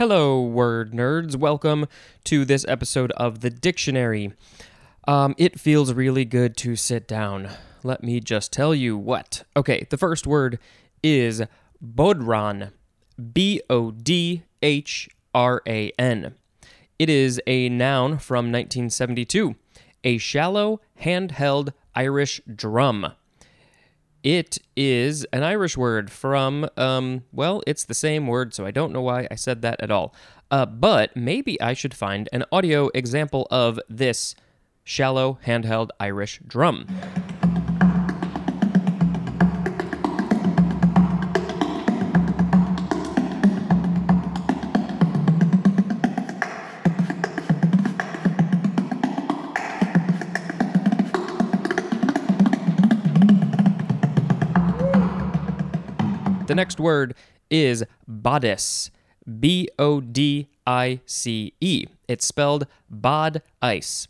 Hello, word nerds. Welcome to this episode of the dictionary. Um, it feels really good to sit down. Let me just tell you what. Okay, the first word is bodhran. B O D H R A N. It is a noun from 1972, a shallow, handheld Irish drum. It is an Irish word from, um, well, it's the same word, so I don't know why I said that at all. Uh, but maybe I should find an audio example of this shallow handheld Irish drum. Next word is bodice. B O D I C E. It's spelled bod ice.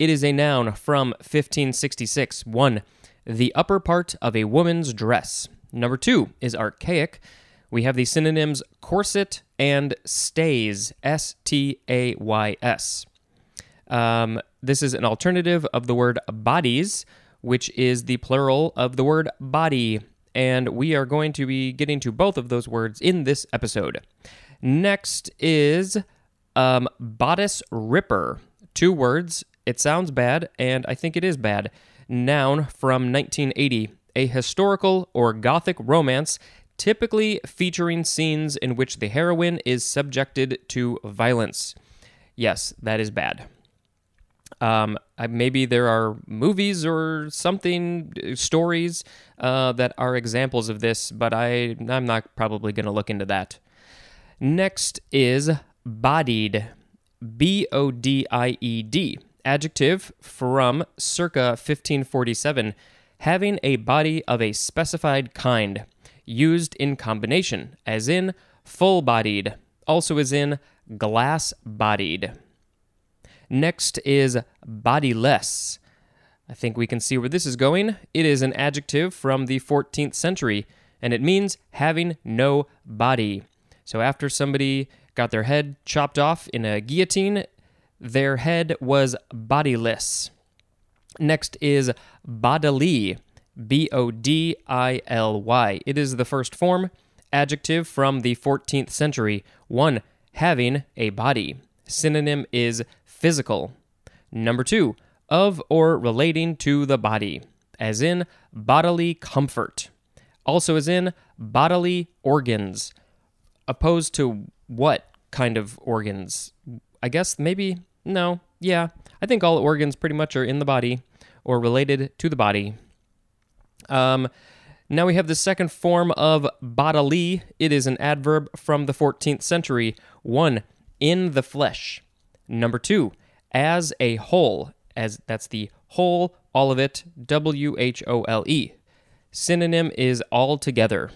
It is a noun from 1566. 1. The upper part of a woman's dress. Number 2 is archaic. We have the synonyms corset and stays. S T A Y S. Um, this is an alternative of the word bodies, which is the plural of the word body and we are going to be getting to both of those words in this episode. Next is um, bodice ripper. Two words. It sounds bad, and I think it is bad. Noun from 1980. A historical or gothic romance, typically featuring scenes in which the heroine is subjected to violence. Yes, that is bad. Um, maybe there are movies or something, stories uh, that are examples of this, but I, I'm not probably going to look into that. Next is bodied. B O D I E D. Adjective from circa 1547, having a body of a specified kind, used in combination, as in full bodied, also as in glass bodied. Next is bodiless. I think we can see where this is going. It is an adjective from the 14th century, and it means having no body. So after somebody got their head chopped off in a guillotine, their head was bodiless. Next is bodily. B O D I L Y. It is the first form, adjective from the 14th century. One, having a body. Synonym is physical. Number two, of or relating to the body, as in bodily comfort. Also, as in bodily organs. Opposed to what kind of organs? I guess maybe, no, yeah. I think all organs pretty much are in the body or related to the body. Um, now we have the second form of bodily. It is an adverb from the 14th century. One, in the flesh. Number two, as a whole, as that's the whole, all of it, W H O L E. Synonym is all together.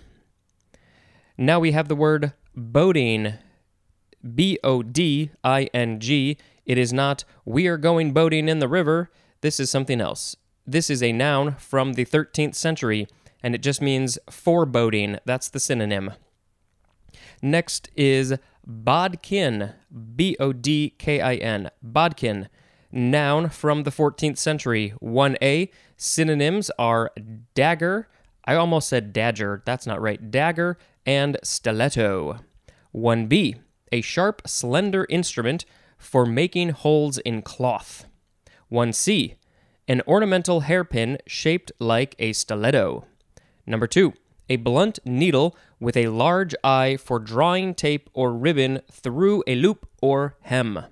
Now we have the word boding, B O D I N G. It is not, we are going boating in the river. This is something else. This is a noun from the 13th century, and it just means foreboding. That's the synonym. Next is bodkin, B O D K I N, bodkin, noun from the 14th century. 1A, synonyms are dagger, I almost said dagger, that's not right, dagger and stiletto. 1B, a sharp, slender instrument for making holes in cloth. 1C, an ornamental hairpin shaped like a stiletto. Number 2, a blunt needle with a large eye for drawing tape or ribbon through a loop or hem.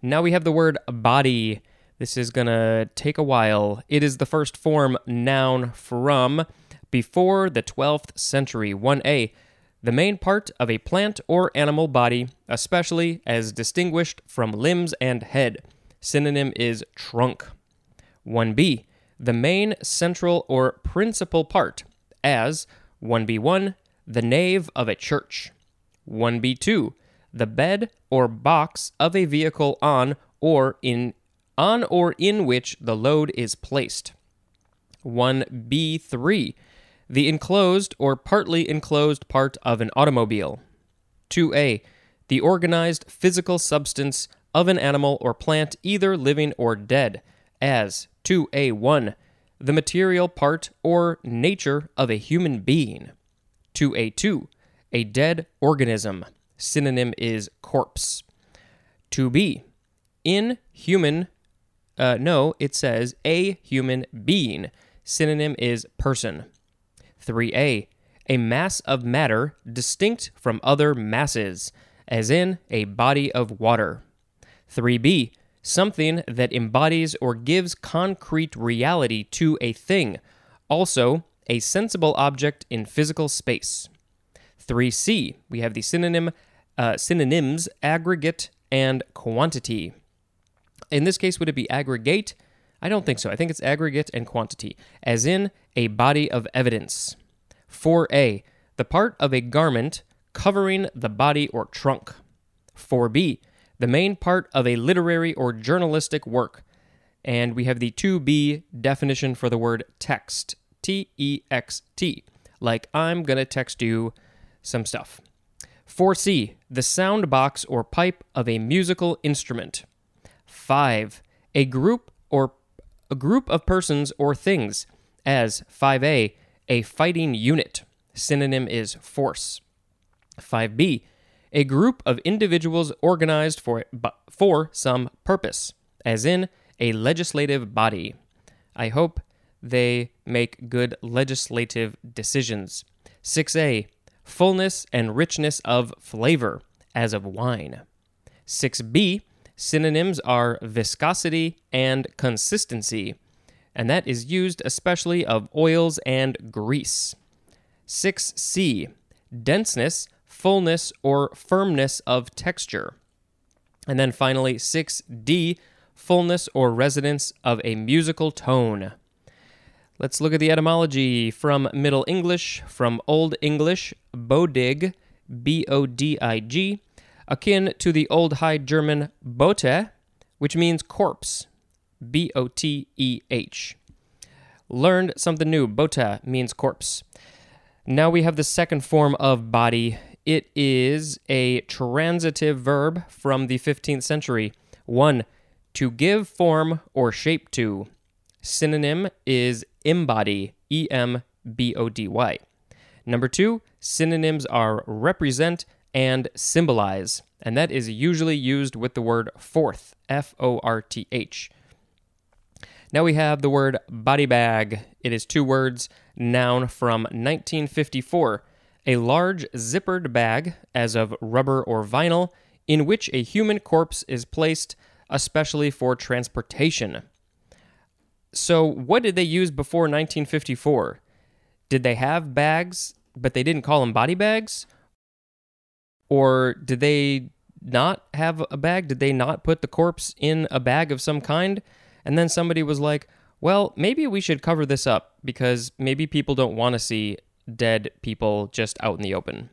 Now we have the word body. This is going to take a while. It is the first form noun from before the 12th century. 1a. The main part of a plant or animal body, especially as distinguished from limbs and head. Synonym is trunk. 1b. The main, central, or principal part, as 1b1, the nave of a church. 1b2, the bed or box of a vehicle on or in on or in which the load is placed. 1b3, the enclosed or partly enclosed part of an automobile. 2a. The organized physical substance of an animal or plant, either living or dead, as 2a1. The material part or nature of a human being. 2a2. A dead organism. Synonym is corpse. 2b. In human, uh, no, it says a human being. Synonym is person. 3a. A mass of matter distinct from other masses, as in a body of water. 3b. Something that embodies or gives concrete reality to a thing, also a sensible object in physical space. 3c. We have the synonym uh, synonyms aggregate and quantity. In this case, would it be aggregate? I don't think so. I think it's aggregate and quantity, as in a body of evidence. 4a, the part of a garment covering the body or trunk. 4b, the main part of a literary or journalistic work. And we have the 2b definition for the word text T E X T, like I'm going to text you some stuff. 4c, the sound box or pipe of a musical instrument. 5, a group or a group of persons or things, as 5a, a fighting unit. Synonym is force. 5b, a group of individuals organized for, for some purpose, as in a legislative body. I hope they make good legislative decisions. 6a, fullness and richness of flavor, as of wine. 6b, synonyms are viscosity and consistency, and that is used especially of oils and grease. 6c, denseness, fullness, or firmness of texture. And then finally, 6d, fullness or resonance of a musical tone. Let's look at the etymology from Middle English, from Old English, bodig, B O D I G, akin to the Old High German bote, which means corpse, B O T E H. Learned something new. Bota means corpse. Now we have the second form of body. It is a transitive verb from the 15th century. One, to give form or shape to. Synonym is embody, E M B O D Y. Number two, synonyms are represent and symbolize, and that is usually used with the word forth, F O R T H. Now we have the word body bag. It is two words, noun from 1954. A large zippered bag, as of rubber or vinyl, in which a human corpse is placed, especially for transportation. So, what did they use before 1954? Did they have bags, but they didn't call them body bags? Or did they not have a bag? Did they not put the corpse in a bag of some kind? And then somebody was like, well, maybe we should cover this up because maybe people don't want to see dead people just out in the open.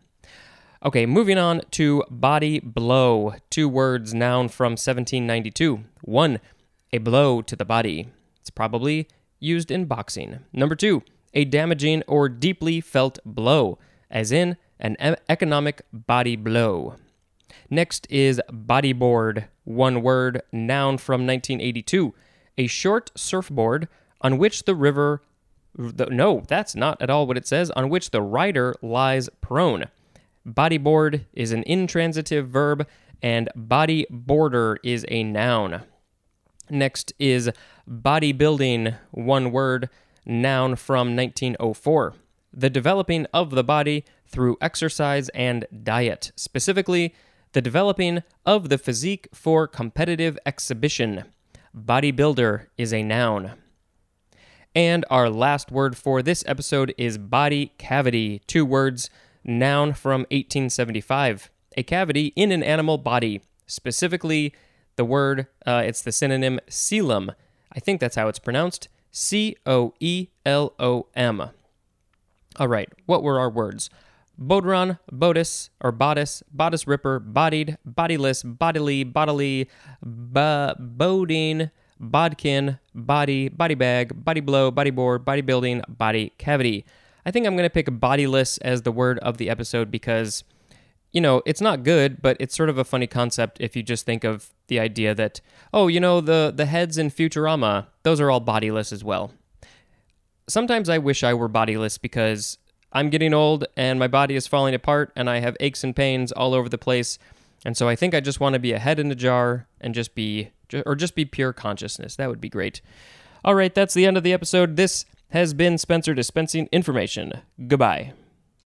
Okay, moving on to body blow. Two words, noun from 1792. One, a blow to the body. It's probably used in boxing. Number two, a damaging or deeply felt blow, as in an economic body blow. Next is bodyboard, one word, noun from 1982, a short surfboard on which the river. The, no, that's not at all what it says, on which the rider lies prone. Bodyboard is an intransitive verb, and bodyboarder is a noun. Next is bodybuilding, one word, noun from 1904. The developing of the body through exercise and diet, specifically, the developing of the physique for competitive exhibition. Bodybuilder is a noun. And our last word for this episode is body cavity, two words, noun from 1875. A cavity in an animal body, specifically the word, uh, it's the synonym coelom. I think that's how it's pronounced C O E L O M. All right, what were our words? Bodhran, bodis, or bodice, bodice ripper, bodied, bodiless, bodily, bodily, b- bodine, bodkin, body, body bag, body blow, body board, body building, body cavity. I think I'm going to pick bodiless as the word of the episode because you know, it's not good, but it's sort of a funny concept if you just think of the idea that, oh, you know, the, the heads in Futurama, those are all bodiless as well. Sometimes I wish I were bodiless because I'm getting old and my body is falling apart and I have aches and pains all over the place. And so I think I just want to be a head in a jar and just be, or just be pure consciousness. That would be great. All right, that's the end of the episode. This has been Spencer dispensing information. Goodbye.